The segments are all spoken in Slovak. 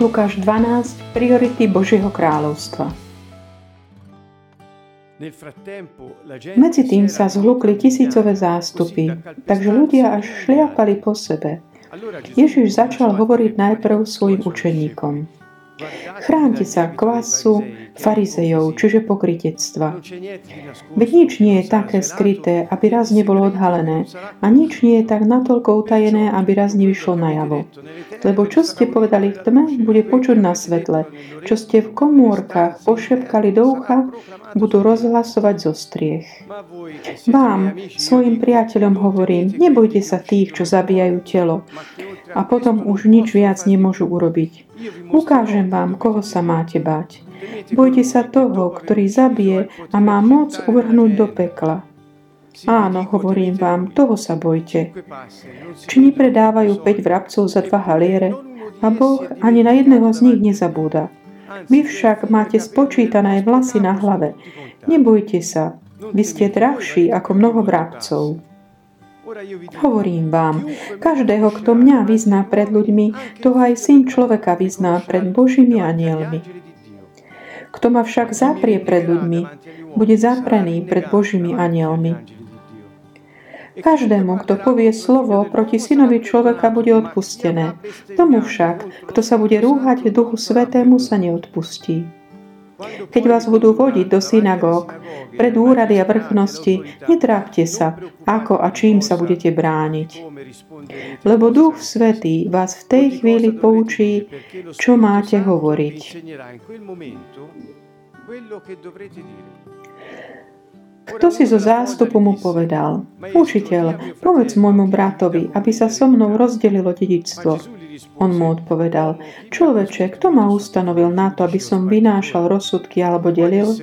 Lukáš 12. Priority Božieho kráľovstva medzi tým sa zhlukli tisícové zástupy, takže ľudia až šliapali po sebe. Ježiš začal hovoriť najprv svojim učeníkom. Chránte sa kvasu farizejov, čiže pokritectva. Veď nič nie je také skryté, aby raz nebolo odhalené a nič nie je tak natoľko utajené, aby raz nevyšlo najavo. Lebo čo ste povedali v tme, bude počuť na svetle. Čo ste v komórkach pošepkali do ucha, budú rozhlasovať zo striech. Vám, svojim priateľom hovorím, nebojte sa tých, čo zabíjajú telo a potom už nič viac nemôžu urobiť. Ukážem vám, koho sa máte bať. Bojte sa toho, ktorý zabije a má moc uvrhnúť do pekla. Áno, hovorím vám, toho sa bojte. Či nepredávajú 5 vrabcov za dva haliere? A Boh ani na jedného z nich nezabúda. Vy však máte spočítané vlasy na hlave. Nebojte sa, vy ste drahší ako mnoho vrabcov. Hovorím vám, každého, kto mňa vyzná pred ľuďmi, toho aj syn človeka vyzná pred Božími anielmi. Kto ma však zaprie pred ľuďmi, bude zaprený pred Božími anielmi. Každému, kto povie slovo proti synovi človeka, bude odpustené. Tomu však, kto sa bude rúhať Duchu Svetému, sa neodpustí. Keď vás budú vodiť do synagóg, pred úrady a vrchnosti, netrápte sa, ako a čím sa budete brániť. Lebo Duch Svetý vás v tej chvíli poučí, čo máte hovoriť. Kto si zo zástupu mu povedal, Učiteľ, povedz môjmu bratovi, aby sa so mnou rozdelilo dedičstvo. On mu odpovedal, človeče, kto ma ustanovil na to, aby som vynášal rozsudky alebo delil?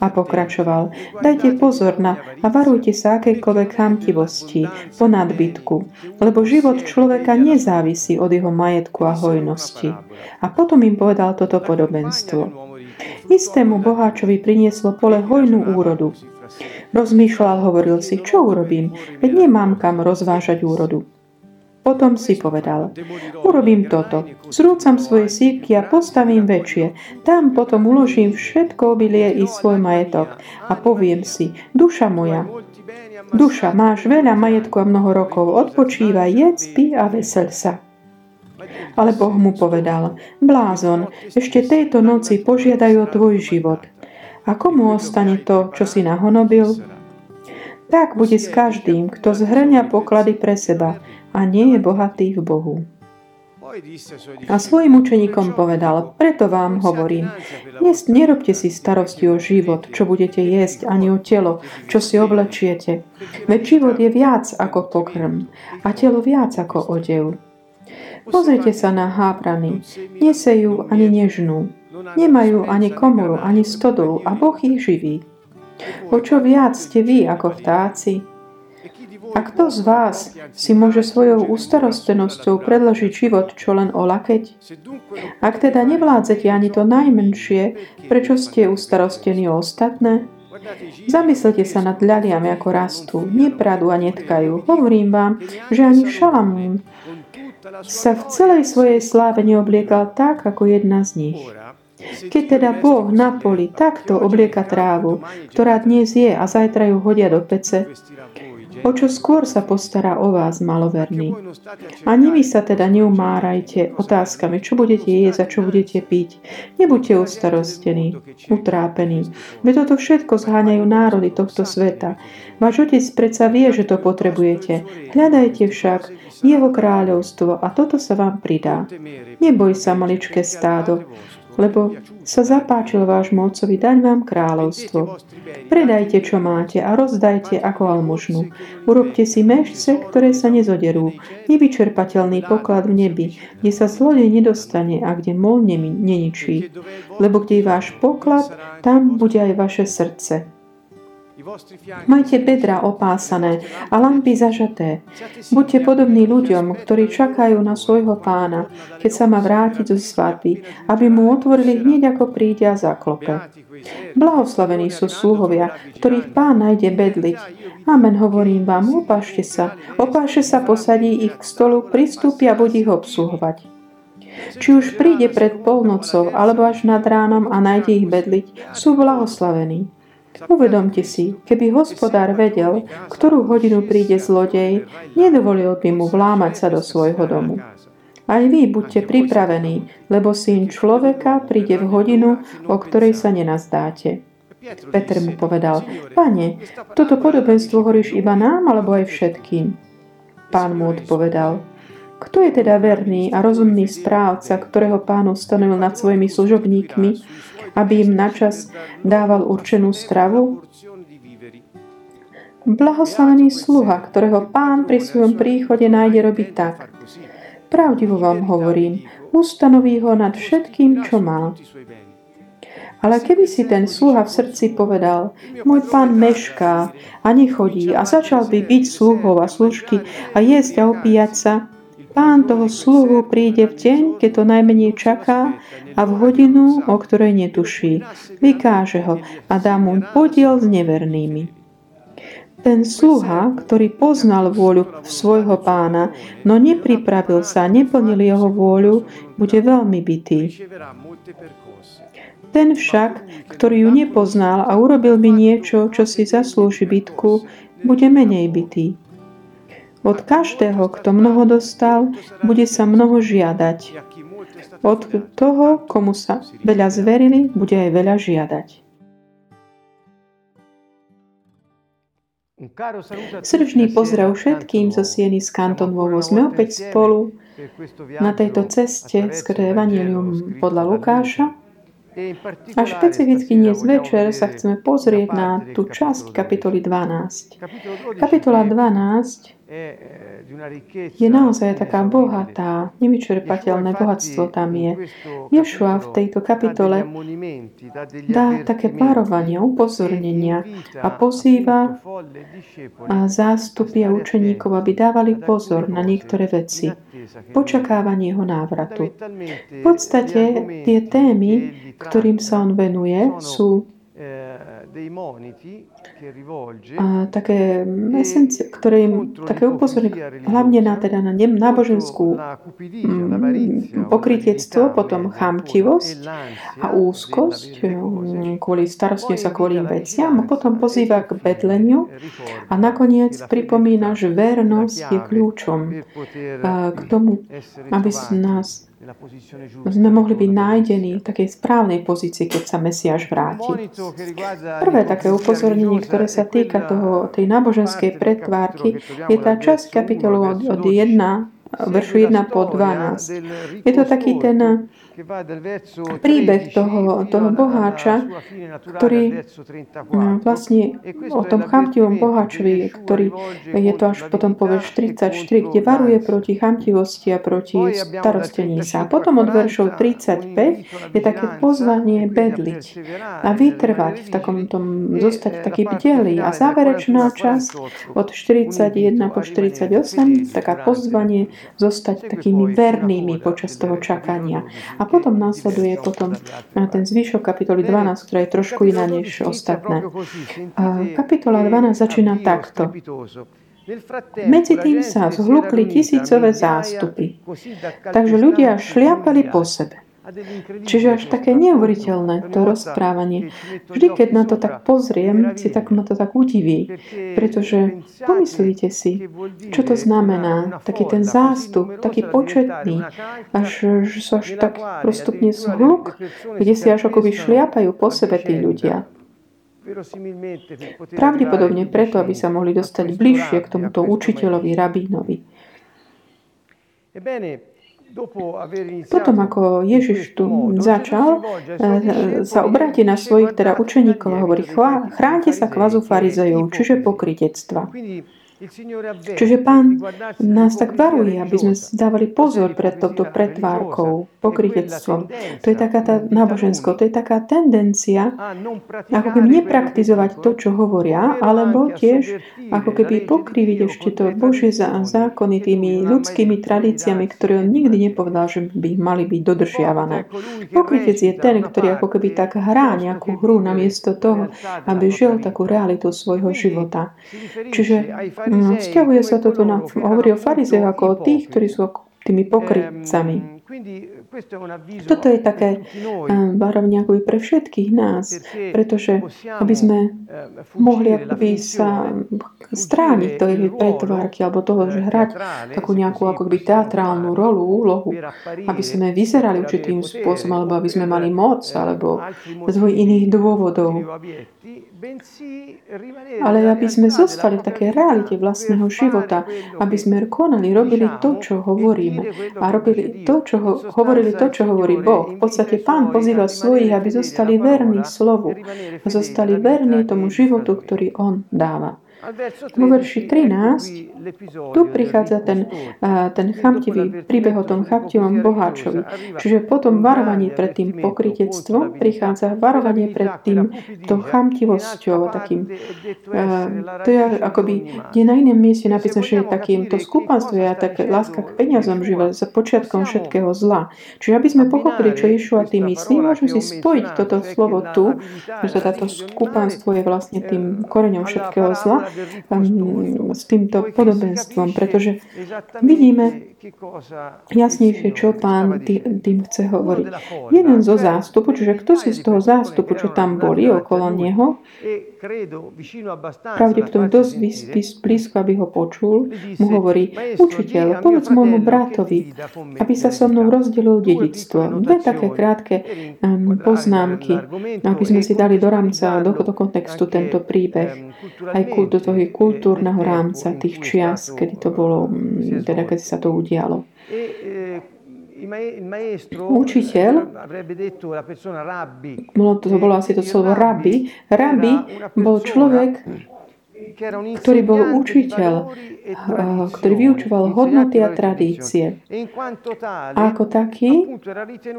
A pokračoval, dajte pozor na a varujte sa akejkoľvek chamtivosti, po nadbytku, lebo život človeka nezávisí od jeho majetku a hojnosti. A potom im povedal toto podobenstvo. Istému boháčovi prinieslo pole hojnú úrodu. Rozmýšľal, hovoril si, čo urobím, veď nemám kam rozvážať úrodu. Potom si povedal, urobím toto, zrúcam svoje sívky a postavím väčšie, tam potom uložím všetko obilie i svoj majetok a poviem si, duša moja, duša, máš veľa majetku a mnoho rokov, odpočívaj, jedz, pí a vesel sa. Ale Boh mu povedal, blázon, ešte tejto noci požiadajú o tvoj život. A komu ostane to, čo si nahonobil? Tak bude s každým, kto zhrňa poklady pre seba, a nie je bohatý v Bohu. A svojim učeníkom povedal, preto vám hovorím, dnes nerobte si starosti o život, čo budete jesť, ani o telo, čo si oblečiete. Veď život je viac ako pokrm a telo viac ako odev. Pozrite sa na hábrany, nesejú ani nežnú, nemajú ani komoru, ani stodolu a Boh ich živí. O čo viac ste vy ako vtáci, a kto z vás si môže svojou ustarostenosťou predložiť život čo len o lakeť? Ak teda nevládzete ani to najmenšie, prečo ste ustarostení o ostatné? Zamyslite sa nad ľaliami, ako rastú, nepradú a netkajú. Hovorím vám, že ani Šalamún sa v celej svojej sláve neobliekal tak, ako jedna z nich. Keď teda Boh na poli takto oblieka trávu, ktorá dnes je a zajtra ju hodia do pece, O čo skôr sa postará o vás, maloverný. Ani vy sa teda neumárajte otázkami, čo budete jesť a čo budete piť. Nebuďte ustarostení, utrápení. Veď toto všetko zháňajú národy tohto sveta. Váš otec predsa vie, že to potrebujete. Hľadajte však jeho kráľovstvo a toto sa vám pridá. Neboj sa, maličké stádo, lebo sa zapáčil vášmu otcovi dať vám kráľovstvo. Predajte, čo máte a rozdajte ako almužnu. Urobte si mešce, ktoré sa nezoderú, nevyčerpateľný poklad v nebi, kde sa zlodej nedostane a kde mol neničí. Lebo kde je váš poklad, tam bude aj vaše srdce. Majte bedra opásané a lampy zažaté. Buďte podobní ľuďom, ktorí čakajú na svojho pána, keď sa má vrátiť zo svadby, aby mu otvorili hneď ako príde a zaklope. Blahoslavení sú sluhovia, ktorých pán nájde bedliť. Amen, hovorím vám, opášte sa. Opáše sa, posadí ich k stolu, pristúpia a bude ich obsluhovať. Či už príde pred polnocou alebo až nad ránom a nájde ich bedliť, sú blahoslavení. Uvedomte si, keby hospodár vedel, ktorú hodinu príde zlodej, nedovolil by mu vlámať sa do svojho domu. Aj vy buďte pripravení, lebo syn človeka príde v hodinu, o ktorej sa nenazdáte. Peter mu povedal, Pane, toto podobenstvo hovoríš iba nám, alebo aj všetkým? Pán mu odpovedal, kto je teda verný a rozumný správca, ktorého pán ustanovil nad svojimi služobníkmi, aby im načas dával určenú stravu? Blahoslavený sluha, ktorého pán pri svojom príchode nájde robiť tak. Pravdivo vám hovorím, ustanoví ho nad všetkým, čo má. Ale keby si ten sluha v srdci povedal, môj pán mešká a nechodí a začal by byť sluhov a služky a jesť a opíjať sa, pán toho sluhu príde v deň, keď to najmenej čaká a v hodinu, o ktorej netuší. Vykáže ho a dá mu podiel s nevernými. Ten sluha, ktorý poznal vôľu svojho pána, no nepripravil sa, neplnil jeho vôľu, bude veľmi bitý. Ten však, ktorý ju nepoznal a urobil by niečo, čo si zaslúži bitku, bude menej bitý. Od každého, kto mnoho dostal, bude sa mnoho žiadať. Od toho, komu sa veľa zverili, bude aj veľa žiadať. Srdčný pozdrav všetkým zo Sieny z Kantonvovo. Sme opäť spolu na tejto ceste skrze Evangelium podľa Lukáša. A špecificky dnes večer sa chceme pozrieť na tú časť kapitoly 12. Kapitola 12 je naozaj taká bohatá, nevyčerpateľné bohatstvo tam je. Ješua v tejto kapitole dá také párovanie, upozornenia a pozýva zástupy a učeníkov, aby dávali pozor na niektoré veci v očakávaní jeho návratu. V podstate tie témy, ktorým sa on venuje, sú a také esencie, ktoré im také upozorní hlavne na, teda na náboženskú mm, pokrytiectvo, potom chamtivosť a úzkosť mm, kvôli starosti sa kvôli veciam a potom pozýva k bedleniu a nakoniec pripomína, že vernosť je kľúčom k tomu, aby nás sme mohli byť nájdení v takej správnej pozícii, keď sa Mesiáš vráti. Prvé také upozornenie, ktoré sa týka toho, tej náboženskej pretvárky, je tá časť kapitolu od, od 1 veršu 1 po 12. Je to taký ten príbeh toho, toho boháča, ktorý mm, vlastne o tom chamtivom boháčovi, ktorý je to až potom povieš 34, kde varuje proti chamtivosti a proti starostení sa. A potom od veršov 35 je také pozvanie bedliť a vytrvať v takom tom, zostať taký bdelý. A záverečná časť od 41 po 48, taká pozvanie zostať takými vernými počas toho čakania. A potom následuje potom ten zvyšok kapitoly 12, ktorá je trošku iná než ostatné. Kapitola 12 začína takto. Medzi tým sa zhlukli tisícové zástupy, takže ľudia šliapali po sebe. Čiže až také neuveriteľné to rozprávanie. Vždy, keď na to tak pozriem, si tak ma to tak udiví. Pretože pomyslíte si, čo to znamená, taký ten zástup, taký početný, až, že sa až tak prostupne zhluk, kde si až akoby šliapajú po sebe tí ľudia. Pravdepodobne preto, aby sa mohli dostať bližšie k tomuto učiteľovi, rabínovi. Potom, ako Ježiš tu začal, eh, sa obráti na svojich teda učeníkov a hovorí, chráňte sa kvazu farizejov, čiže pokrytectva. Čiže pán nás tak varuje, aby sme si dávali pozor pred touto pretvárkou, pokrytectvom. To je taká tá nábožensko, to je taká tendencia, ako keby nepraktizovať to, čo hovoria, alebo tiež ako keby pokriviť ešte to Božie zákony tými ľudskými tradíciami, ktoré on nikdy nepovedal, že by mali byť dodržiavané. Pokrytec je ten, ktorý ako keby tak hrá nejakú hru namiesto toho, aby žil takú realitu svojho života. Čiže No, vzťahuje sa toto na, hovorí o farizejoch ako o tých, ktorí sú tými pokrytcami. Toto je také varovne akoby pre všetkých nás, pretože aby sme mohli akoby sa strániť tej pretvárky alebo toho, že hrať takú nejakú akoby teatrálnu rolu, úlohu, aby sme vyzerali určitým spôsobom, alebo aby sme mali moc, alebo z iných dôvodov ale aby sme zostali v takej realite vlastného života, aby sme konali, robili to, čo hovoríme a robili to, čo ho, hovorili to, čo hovorí Boh. V podstate Pán pozýva svojich, aby zostali verní slovu a zostali verní tomu životu, ktorý On dáva. Vo verši 13 tu prichádza ten, ten chamtivý príbeh o tom chamtivom boháčovi. Čiže potom varovanie pred tým pokritectvom prichádza varovanie pred tým to chamtivosťou. Takým, to je akoby, kde na inom mieste napísané, že je takým to skúpanstvo je tak láska k peniazom živé za počiatkom všetkého zla. Čiže aby sme pochopili, čo Ješua tým myslí, môžeme si spojiť toto slovo tu, že táto skúpanstvo je vlastne tým koreňom všetkého zla s týmto podobenstvom, pretože vidíme jasnejšie, čo pán tým chce hovoriť. Jeden zo zástupu, čiže kto si z toho zástupu, čo tam boli okolo neho, pravdepodobne dosť blízko, aby ho počul, mu hovorí, učiteľ, povedz môjmu bratovi, aby sa so mnou rozdelil dedictvo. Dve také krátke um, poznámky, aby sme si dali do rámca, do, do kontextu tento príbeh, aj do toho kultúrneho rámca tých čias, kedy to bolo, teda keď sa to udialo. Učiteľ, bolo to, to bolo asi to slovo rabbi, rabbi bol človek, ktorý bol učiteľ, ktorý vyučoval hodnoty a tradície. A ako taký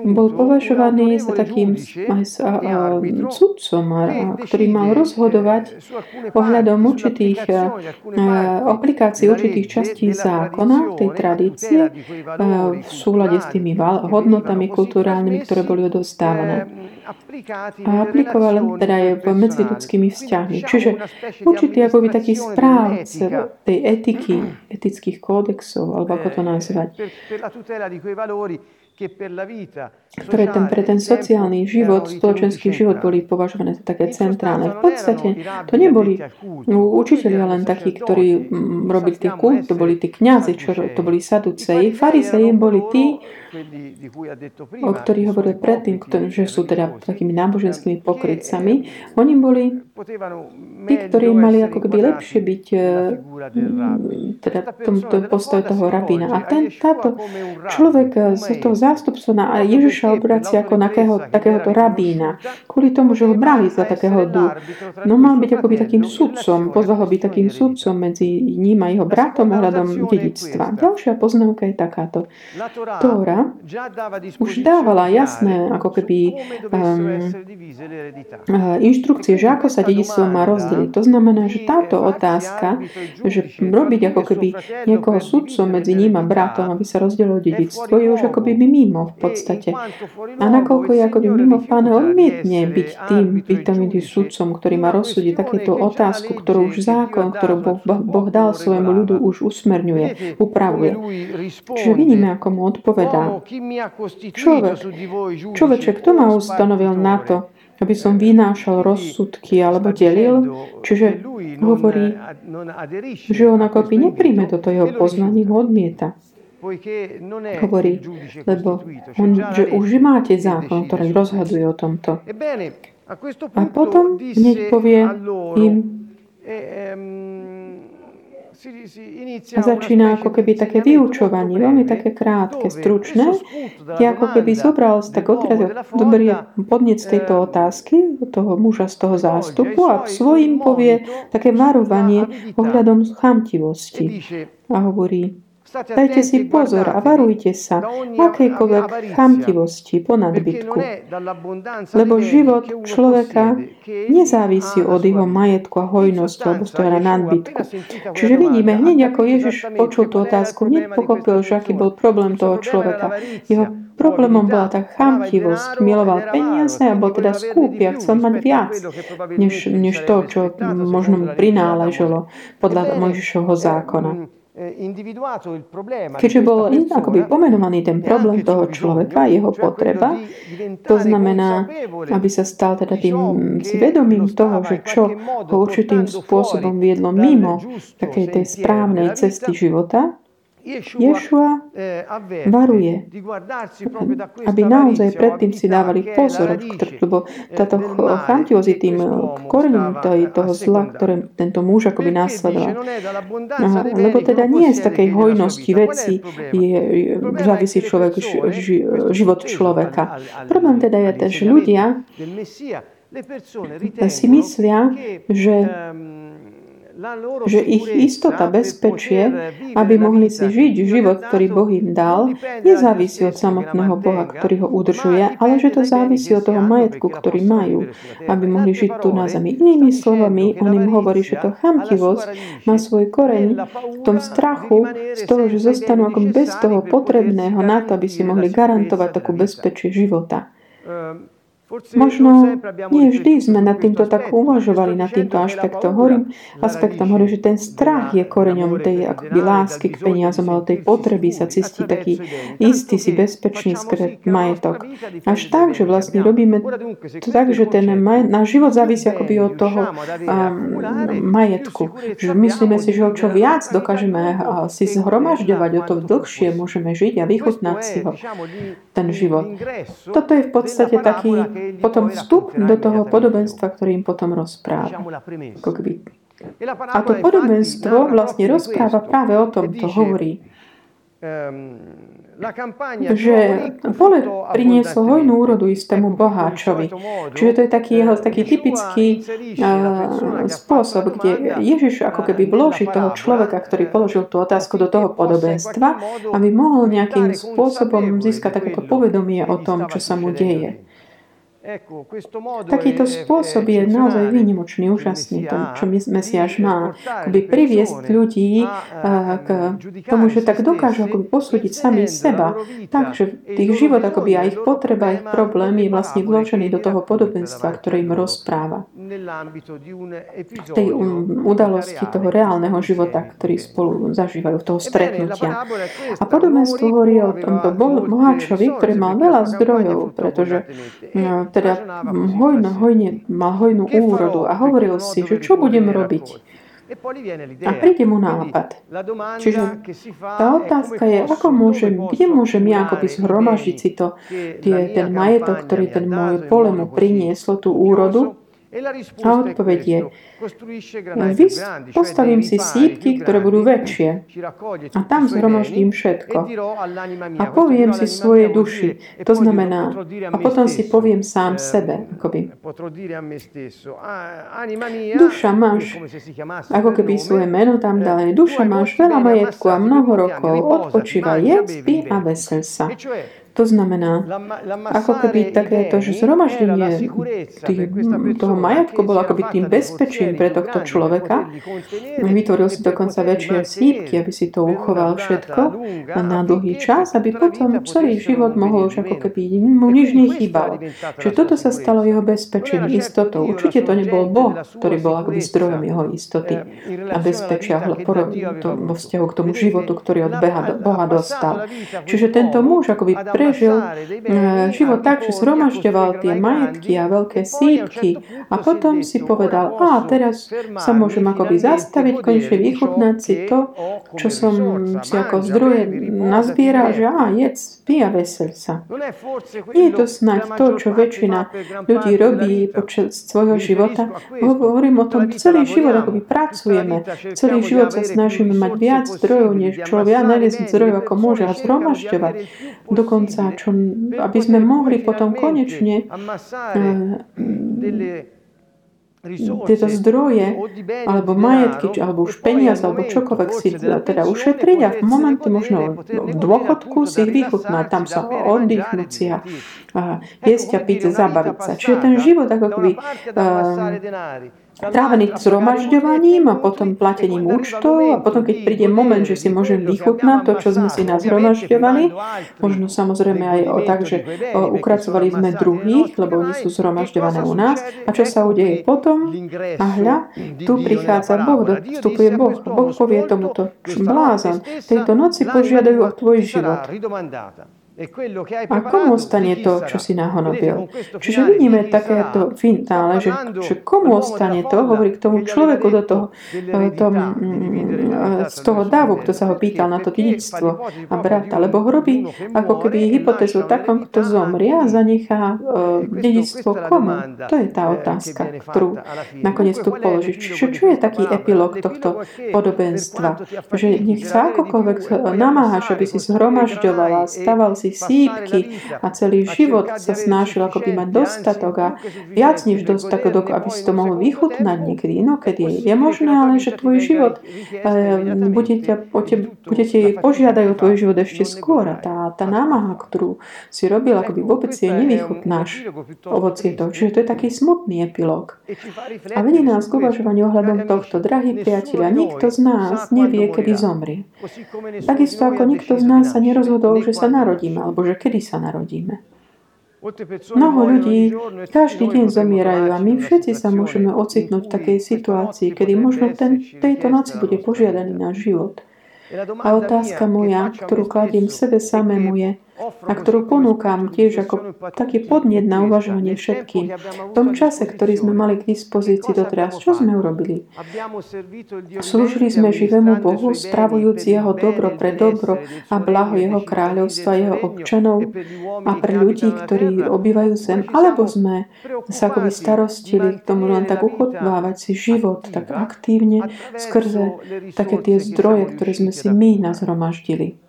bol považovaný za takým sudcom, ktorý mal rozhodovať ohľadom určitých aplikácií určitých častí zákona, tej tradície, v súlade s tými hodnotami kulturálnymi, ktoré boli odovstávané a aplikoval teda aj medziludskými vzťahmi. Čiže určitý akoby taký správca tej etiky, etických kódexov, alebo ako to nazvať ktoré ten, pre ten sociálny život, spoločenský život boli považované za také centrálne. V podstate to neboli učiteľia len takí, ktorí robili tých kult, to boli tí kňazi, čo, to boli saduceji. Farizeji boli tí, o ktorých hovoril predtým, že sú teda takými náboženskými pokrytcami. Oni boli tí, ktorí mali ako keby lepšie byť teda tom, tom postoj toho rabína. A ten, táto človek z toho zástupcu na Ježiša obracia ako nakého, takéhoto rabína. Kvôli tomu, že ho brali za takého du. No mal byť akoby takým sudcom, pozval ho byť takým sudcom medzi ním a jeho bratom ohľadom dedictva. Ďalšia poznámka je takáto. Tóra už dávala jasné, ako keby um, inštrukcie, že ako sa dedictvo má rozdeliť. To znamená, že táto otázka, že robiť ako keby niekoho sudcom medzi ním a bratom, aby sa rozdelilo dedictvo, je už akoby mimo v podstate. A nakoľko je akoby mimo pána odmietne byť tým, byť tam sudcom, ktorý má rozsúdiť takéto otázku, ktorú už zákon, ktorú boh, boh dal svojmu ľudu, už usmerňuje, upravuje. Čiže vidíme, ako mu odpovedá. Človek, človeče, kto ma ustanovil na to, aby som vynášal rozsudky alebo delil, čiže hovorí, že on ako by nepríjme toto jeho poznanie, ho odmieta hovorí, lebo on, že už máte zákon, ktorý rozhoduje o tomto. A potom hneď povie im, a začína ako keby také vyučovanie, veľmi také krátke, stručné, kde ako keby zobral z tak odraz, dobrý podnec tejto otázky, toho muža z toho zástupu a svojim povie také varovanie ohľadom chamtivosti. A hovorí, Dajte si pozor a varujte sa akejkoľvek chamtivosti po nadbytku, lebo život človeka nezávisí od jeho majetku a hojnosti alebo z toho nadbytku. Čiže vidíme, hneď ako Ježiš počul tú otázku, hneď pochopil, že aký bol problém toho človeka. Jeho problémom bola tá chamtivosť. Miloval peniaze a bol teda skúpy a chcel mať viac, než, než to, čo možno mu podľa Mojžišovho zákona. Keďže bol akoby pomenovaný ten problém toho človeka, jeho potreba, to znamená, aby sa stal teda tým si toho, že čo ho určitým spôsobom viedlo mimo takej tej správnej cesty života, Ješua eh, varuje, aby naozaj predtým si dávali pozor, lebo táto chamtivozi tým koreňom toho zla, ktoré tento muž akoby následoval. Lebo teda nie z takej hojnosti veci je, závisí človek, život človeka. Problém teda je ten, že ľudia si myslia, že ehm, že ich istota, bezpečie, aby mohli si žiť život, ktorý Boh im dal, nezávisí od samotného Boha, ktorý ho udržuje, ale že to závisí od toho majetku, ktorý majú, aby mohli žiť tu na zemi. Inými slovami, on im hovorí, že to chamtivosť má svoj koreň v tom strachu z toho, že zostanú ako bez toho potrebného na to, aby si mohli garantovať takú bezpečie života. Možno nie vždy sme nad týmto tak uvažovali, nad týmto aspektom. Hovorím, aspektom hovorím, že ten strach je koreňom tej akoby lásky k peniazom, ale tej potreby sa cítiť taký istý si bezpečný skret majetok. Až tak, že vlastne robíme to tak, že ten majet, náš život závisí akoby od toho um, majetku. Že myslíme si, že o čo viac dokážeme si zhromažďovať, o to dlhšie môžeme žiť a vychutnať si ho, ten život. Toto je v podstate taký potom vstup do toho podobenstva, ktorý im potom rozpráva. A to podobenstvo vlastne rozpráva práve o tom, to hovorí že pole prinieslo hojnú úrodu istému boháčovi. Čiže to je taký jeho taký typický spôsob, kde Ježiš ako keby vloží toho človeka, ktorý položil tú otázku do toho podobenstva, aby mohol nejakým spôsobom získať takéto povedomie o tom, čo sa mu deje. Takýto spôsob je naozaj výnimočný, úžasný, to, čo Mesiáš má. Akoby priviesť ľudí eh, k tomu, že tak dokážu akoby posúdiť sami seba. Takže ich život akoby a ich potreba, ich problém je vlastne vložený do toho podobenstva, ktoré im rozpráva. V tej udalosti toho reálneho života, ktorý spolu zažívajú, toho stretnutia. A podobenstvo hovorí o tomto boháčovi, ktorý mal veľa zdrojov, pretože teda hojno, hojne, mal hojnú úrodu a hovoril si, že čo budem robiť. A príde mu nápad. Čiže tá otázka je, ako môžem, kde môžem ja akoby zhromažiť si to, tie, ten majetok, ktorý ten môj pole mu prinieslo, tú úrodu, a odpoveď je, postavím si sípky, ktoré budú väčšie a tam zhromaždím všetko. A poviem si svoje duši. To znamená, a potom si poviem sám sebe. Akoby. Duša máš, ako keby svoje meno tam dali. Duša máš veľa majetku a mnoho rokov. Odpočívaj, jedz, spí a vesel sa. To znamená, ako keby také to, že zhromaždenie toho majetku bolo akoby tým bezpečím pre tohto človeka. Vytvoril si dokonca väčšie sípky, aby si to uchoval všetko na dlhý čas, aby potom celý život mohol už ako keby mu nič nechýbalo. Čiže toto sa stalo jeho bezpečím, istotou. Určite to nebol Boh, ktorý bol akoby zdrojom jeho istoty a bezpečia vo vzťahu k tomu životu, ktorý od Boha dostal. Čiže tento muž akoby pre prežil eh, život tak, že zhromažďoval tie majetky a veľké sípky a potom si povedal, a teraz sa môžem akoby zastaviť, konečne vychutnať si to, čo som si ako zdroje nazbieral, že á, jedz, pí a vesel sa. Nie je to snáď to, čo väčšina ľudí robí počas svojho života. Hovorím o tom, celý život akoby pracujeme, celý život sa snažíme mať viac zdrojov, než človek, najviac zdrojov, ako môže a zhromažďovať. Dokonca čo, aby sme mohli potom konečne uh, tieto zdroje, alebo majetky, alebo už peniaz, alebo čokoľvek si teda ušetriť a v momente možno v dôchodku si ich vychutnať, tam sa oddychnúť si a, a jesť a piť, zabaviť sa. Čiže ten život ako keby uh, trávený zhromažďovaním a potom platením účtov a potom, keď príde moment, že si môžem vychutnať to, čo sme si nazhromažďovali, možno samozrejme aj o tak, že ukracovali sme druhých, lebo oni sú zhromažďované u nás. A čo sa udeje potom? A hľa, tu prichádza Boh, vstupuje Boh. Boh povie tomuto blázon. Tejto noci požiadajú o tvoj život. A komu ostane to, čo si nahonobil? Čiže vidíme takéto finále, že, že komu ostane to, hovorí k tomu človeku do toho, eh, tom, mm, z toho dávu, kto sa ho pýtal na to dedictvo a brata, lebo robí ako keby hypotézu takom, kto zomrie a zanechá uh, dedictvo komu? To je tá otázka, ktorú nakoniec tu položí. Čiže čo je taký epilóg tohto podobenstva? Že nech sa akokoľvek namáhaš, aby si zhromažďovala, staval si si sípky a celý život sa snažil ako by mať dostatok a viac než dostatok, aby si to mohol vychutnať niekedy inokedy. Je možné ale, že tvoj život e, bude ťa, budete požiadajú tvoj život ešte skôr a tá, tá námaha, ktorú si robil, akoby vôbec si nevychutnáš ovocie toho. Čiže to je taký smutný epilóg. A vedie nás k uvažovaniu ohľadom tohto. Drahí priatelia, nikto z nás nevie, kedy zomrie. Takisto ako nikto z nás sa nerozhodol, že sa narodíme narodíme, alebo že kedy sa narodíme. Mnoho ľudí každý deň zomierajú a my všetci sa môžeme ocitnúť v takej situácii, kedy možno ten, tejto noci bude požiadaný náš život. A otázka moja, ktorú kladím sebe samému je, a ktorú ponúkam tiež ako taký podnet na uvažovanie všetkým. V tom čase, ktorý sme mali k dispozícii doteraz, čo sme urobili? Slúžili sme živému Bohu, spravujúc jeho dobro pre dobro a blaho jeho kráľovstva, jeho občanov a pre ľudí, ktorí obývajú zem, alebo sme sa akoby starostili k tomu len tak uchotvávať si život tak aktívne skrze také tie zdroje, ktoré sme si my nazhromaždili.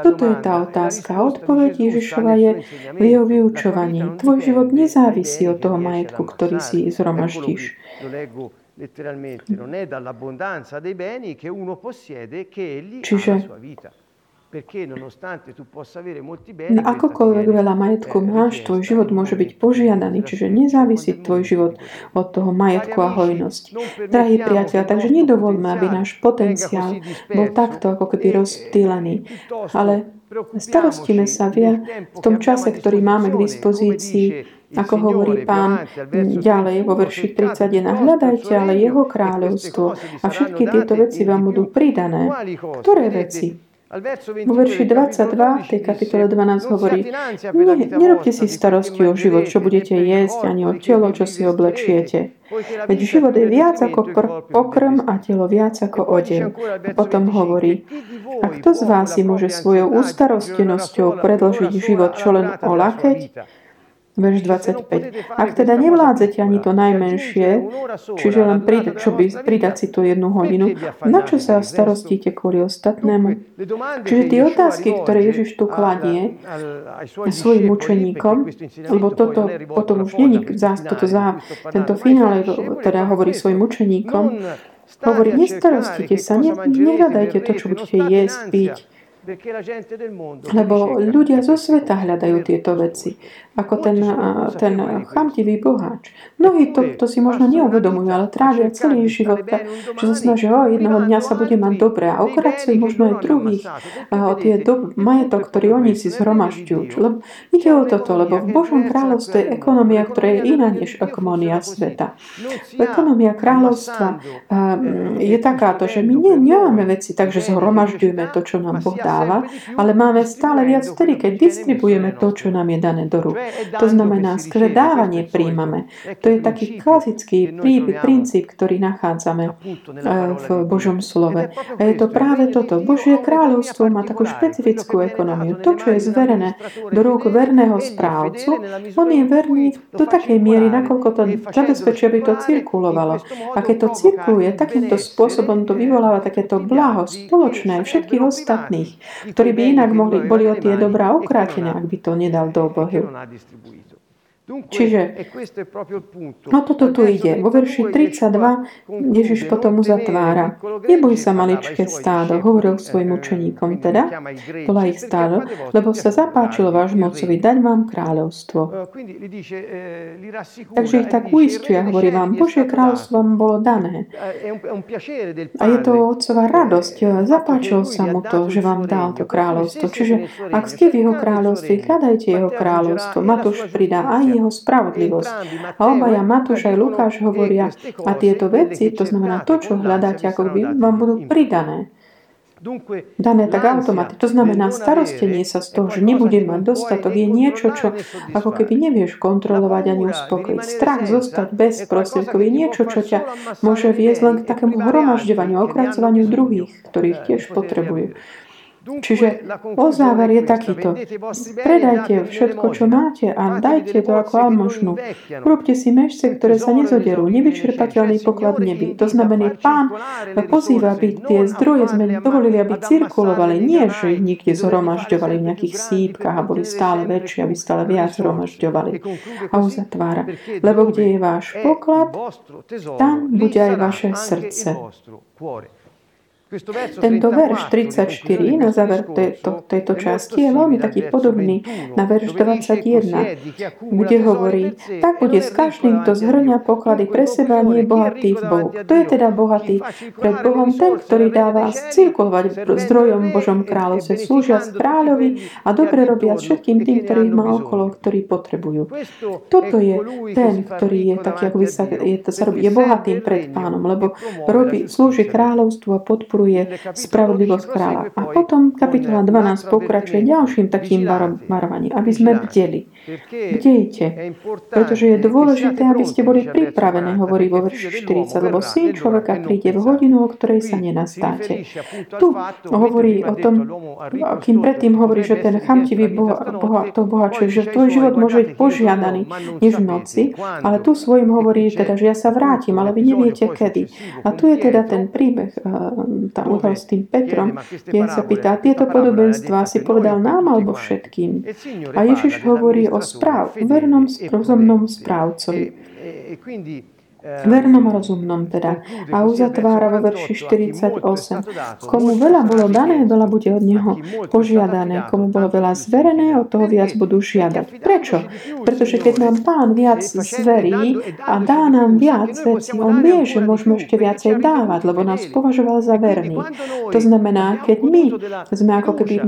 Toto je tá otázka. Odpoveď Ježišova je v jeho vyučovaní. Tvoj život nezávisí od toho majetku, ktorý si zhromaždíš. Čiže No akokoľvek veľa majetku máš, tvoj život môže byť požiadaný, čiže nezávisí tvoj život od toho majetku a hojnosti. Drahí priatelia, takže nedovolme, aby náš potenciál bol takto ako keby rozptýlený. Ale starostíme sa v tom čase, ktorý máme k dispozícii, ako hovorí pán ďalej vo verši 31. Hľadajte ale jeho kráľovstvo a všetky tieto veci vám budú pridané. Ktoré veci? Vo verši 22 tej kapitole 12 hovorí, ne, nerobte si starosti o život, čo budete jesť, ani o telo, čo si oblečiete. Veď život je viac ako pr- pokrm a telo viac ako odev. A potom hovorí, a kto z vás si môže svojou ústarostenosťou predložiť život čo len olakeť? Verš 25. Ak teda nevládzete ani to najmenšie, čiže len pridať, čo by, pridať si tú jednu hodinu, na čo sa starostíte kvôli ostatnému? Čiže tie otázky, ktoré Ježiš tu kladie svojim učeníkom, lebo toto potom už není zás, toto zá, tento finále teda hovorí svojim učeníkom, hovorí, nestarostite sa, nehľadajte to, čo budete jesť, piť, lebo ľudia zo sveta hľadajú tieto veci, ako ten, ten chamtivý boháč. Mnohí to, to si možno neuvedomujú, ale trávia celý život, že sa snažia, o jedného dňa sa bude mať dobre a okracujú možno aj druhých o tie do, majetok, ktorý oni si zhromažďujú. Lebo ide o toto, lebo v Božom kráľovstve je ekonomia, ktorá je iná než ekonomia sveta. Ekonomia kráľovstva je takáto, že my nemáme veci tak, že zhromažďujeme to, čo nám Boh dá dáva, ale máme stále viac vtedy, keď distribujeme to, čo nám je dané do rúk. To znamená, skrze dávanie príjmame. To je taký klasický princíp, ktorý nachádzame eh, v Božom slove. A je to práve toto. Božie kráľovstvo má takú špecifickú ekonomiu. To, čo je zverené do rúk verného správcu, on je verný do takej miery, nakoľko to zabezpečí, aby to cirkulovalo. A keď to cirkuluje, takýmto spôsobom to vyvoláva takéto blaho spoločné všetkých ostatných ktorí by inak mohli, boli o tie dobrá ukrátené, ak by to nedal do obohy. Čiže, no toto tu ide. Vo verši 32 Ježiš potom uzatvára. Neboj sa maličké stádo, hovoril svojim učeníkom, teda bola ich stádo, lebo sa zapáčilo váš mocovi dať vám kráľovstvo. Takže ich tak uistuje a hovorí vám, Božie kráľovstvo vám bolo dané. A je to otcová radosť. Zapáčilo sa mu to, že vám dal to kráľovstvo. Čiže ak ste v jeho kráľovstve, hľadajte jeho kráľovstvo. Matúš pridá aj jeho spravodlivosť. A obaja Matúš aj Lukáš hovoria, a tieto veci, to znamená to, čo hľadáte, ako by vám budú pridané. Dané tak automaticky. To znamená, starostenie sa z toho, že nebudem mať dostatok, je niečo, čo ako keby nevieš kontrolovať ani uspokojiť. Strach zostať bez prostriedkov je niečo, čo ťa môže viesť len k takému hromažďovaniu, okracovaniu druhých, ktorých tiež potrebujú. Čiže o záver je takýto. Predajte všetko, čo máte a dajte to ako almožnú. Urobte si mešce, ktoré sa nezoderú. Nevyčerpateľný poklad nebi. To znamená, pán pozýva, aby tie zdroje sme dovolili, aby cirkulovali. Nie, že ich niekde zhromažďovali v nejakých sípkach a boli stále väčšie, aby stále viac zhromažďovali. A uzatvára. Lebo kde je váš poklad, tam bude aj vaše srdce. Tento verš 34 na záver tejto, tejto časti je veľmi taký podobný na verš 21, kde hovorí, tak bude s každým, kto zhrňa poklady pre seba, nie bohatý v Bohu. Kto je teda bohatý pred Bohom? Ten, ktorý dáva cirkulovať zdrojom Božom kráľovstve, slúžia kráľovi a dobre robia všetkým tým, ktorých má okolo, ktorí potrebujú. Toto je ten, ktorý je taký, ako by sa, je, sa robí, je bohatým pred pánom, lebo robí, slúži kráľovstvu a podporuje podporuje spravodlivosť kráľa. A potom kapitola 12 pokračuje ďalším takým varovaním, aby sme bdeli. Bdejte, pretože je dôležité, aby ste boli pripravené, hovorí vo verši 40, lebo syn človeka príde v hodinu, o ktorej sa nenastáte. Tu hovorí o tom, kým predtým hovorí, že ten chamtivý boha, boha, to bohačuje, že tvoj život môže byť požiadaný než v noci, ale tu svojim hovorí teda, že ja sa vrátim, ale vy neviete kedy. A tu je teda ten príbeh, tá udalosť s tým Petrom, kde sa pýta, tieto podobenstva si povedal nám alebo všetkým. A Ježiš hovorí o správ, vernom rozumnom správcovi. Vernom rozumnom teda. A uzatvára vo verši 48. Komu veľa bolo dané, veľa bude od neho požiadané. Komu bolo veľa zverené, od toho viac budú žiadať. Prečo? Pretože keď nám pán viac zverí a dá nám viac vecí, on vie, že môžeme ešte viacej dávať, lebo nás považoval za verný. To znamená, keď my sme ako keby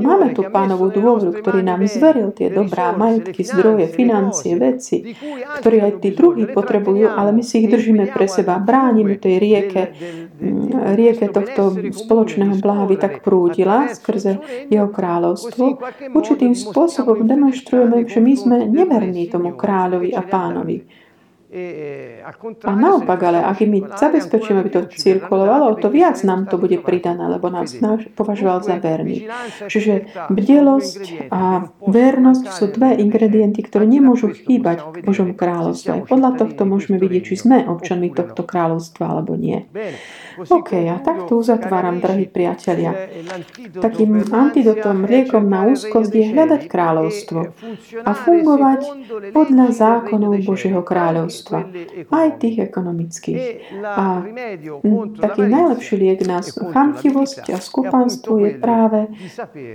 máme tú pánovú dôveru, ktorý nám zveril tie dobrá majetky, zdroje, financie, veci, ktoré aj tí druhí potrebujú, ale my si ich držíme pre seba. Bránime tej rieke, mm, rieke tohto spoločného blaha by tak prúdila skrze jeho kráľovstvo. Určitým spôsobom demonstrujeme, že my sme neverní tomu kráľovi a pánovi. A naopak, ale ak my zabezpečíme, aby to cirkulovalo, to viac nám to bude pridané, lebo nás považoval za verný. Čiže bdelosť a vernosť sú dve ingredienty, ktoré nemôžu chýbať v Božom kráľovstve. Podľa tohto môžeme vidieť, či sme občanmi tohto kráľovstva alebo nie. OK, a takto uzatváram, drahí priatelia. Takým antidotom, liekom na úzkosť je hľadať kráľovstvo a fungovať podľa zákonov Božieho kráľovstva, aj tých ekonomických. A taký najlepší liek na chamtivosť a skupanstvo je práve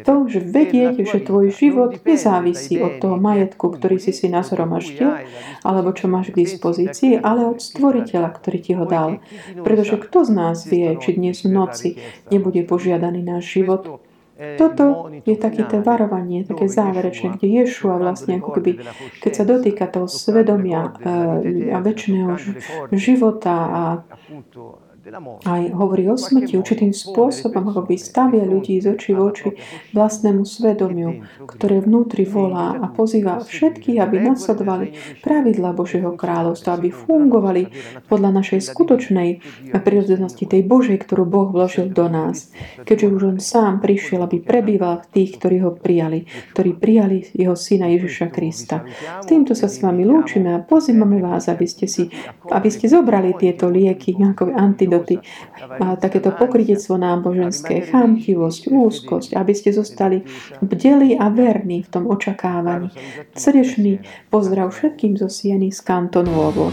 to, že vedieť, že tvoj život nezávisí od toho majetku, ktorý si si nazhromaždil, alebo čo máš k dispozícii, ale od stvoriteľa, ktorý ti ho dal. Pretože kto z nás vie, či dnes v noci nebude požiadaný náš život. Toto je také to varovanie, také záverečné, kde Ješua vlastne ako keby, keď sa dotýka toho svedomia a väčšného života a aj hovorí o smrti určitým spôsobom, ako by stavia ľudí z očí v oči vlastnému svedomiu, ktoré vnútri volá a pozýva všetkých, aby nasledovali pravidla Božieho kráľovstva, aby fungovali podľa našej skutočnej prírodzenosti, tej Božej, ktorú Boh vložil do nás. Keďže už On sám prišiel, aby prebýval v tých, ktorí ho prijali, ktorí prijali jeho syna Ježiša Krista. Týmto sa s vami lúčime a pozývame vás, aby ste, si, aby ste zobrali tieto lieky, ako antidot istoty, takéto pokrytectvo náboženské, chamtivosť, úzkosť, aby ste zostali bdeli a verní v tom očakávaní. Srdečný pozdrav všetkým zo Sieny z kantonu Ovo.